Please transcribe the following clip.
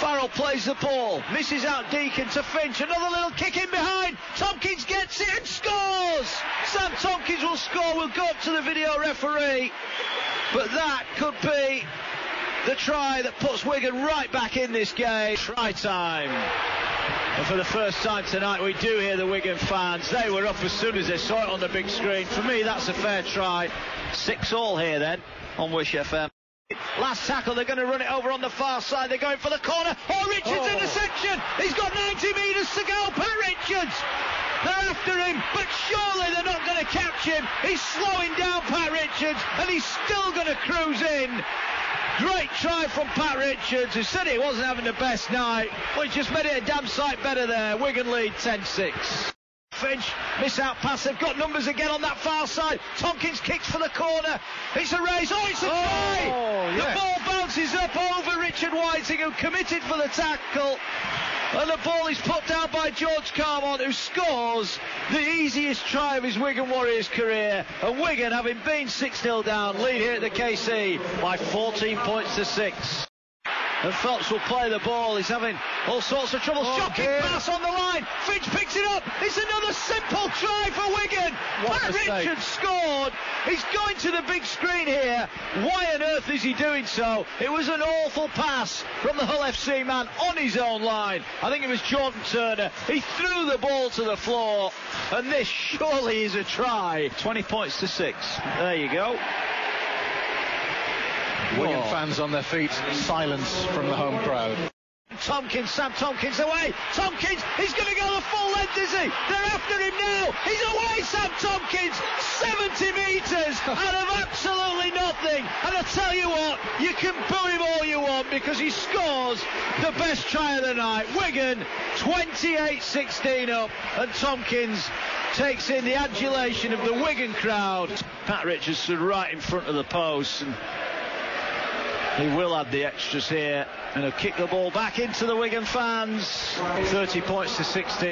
Farrell plays the ball, misses out Deacon to Finch, another little kick in behind. Tomkins gets it and scores. Sam Tomkins will score. We'll go up to the video referee, but that could be the try that puts Wigan right back in this game. Try time. And for the first time tonight, we do hear the Wigan fans. They were up as soon as they saw it on the big screen. For me, that's a fair try. Six all here then on Wish FM. Last tackle, they're going to run it over on the far side. They're going for the corner. Oh, Richards Oh. intersection. He's got 90 metres to go. Pat Richards. They're after him, but surely they're not going to catch him. He's slowing down Pat Richards, and he's still going to cruise in. Great try from Pat Richards, who said he wasn't having the best night. He just made it a damn sight better there. Wigan lead 10-6. Finch, miss out pass. They've got numbers again on that far side. Tomkins kicks for the corner. It's a race. Oh, it's a oh. try. Oh, The yes. ball bounces up over Who committed for the tackle. And the ball is put down by George Carmont, who scores the easiest try of his Wigan Warriors career. And Wigan, having been 6 0 down, lead here at the KC by 14 points to 6. And Phelps will play the ball. He's having all sorts of trouble. Oh, Shocking dear. pass on the line. Finch picks it up. It's another simple try for Wigan. What Pat. Richards scored. He's going to the big screen here. Why on earth is he doing so? It was an awful pass from the Hull FC man on his own line. I think it was Jordan Turner. He threw the ball to the floor, and this surely is a try. 20 points to six. There you go. Wigan Oh. fans on their feet, silence from the home crowd. Tomkins, Sam Tomkins away. Tomkins, he's going to go the full length, is he? They're after him now. He's away, Sam Tomkins. 70 metres out of absolutely nothing. And I tell you what, you can boo him all you want because he scores the best try of the night. Wigan 28-16 up, and Tomkins takes in the adulation of the Wigan crowd. Pat Richards stood right in front of the post and he will add the extras here and he'll kick the ball back into the Wigan fans. 30 points to 16.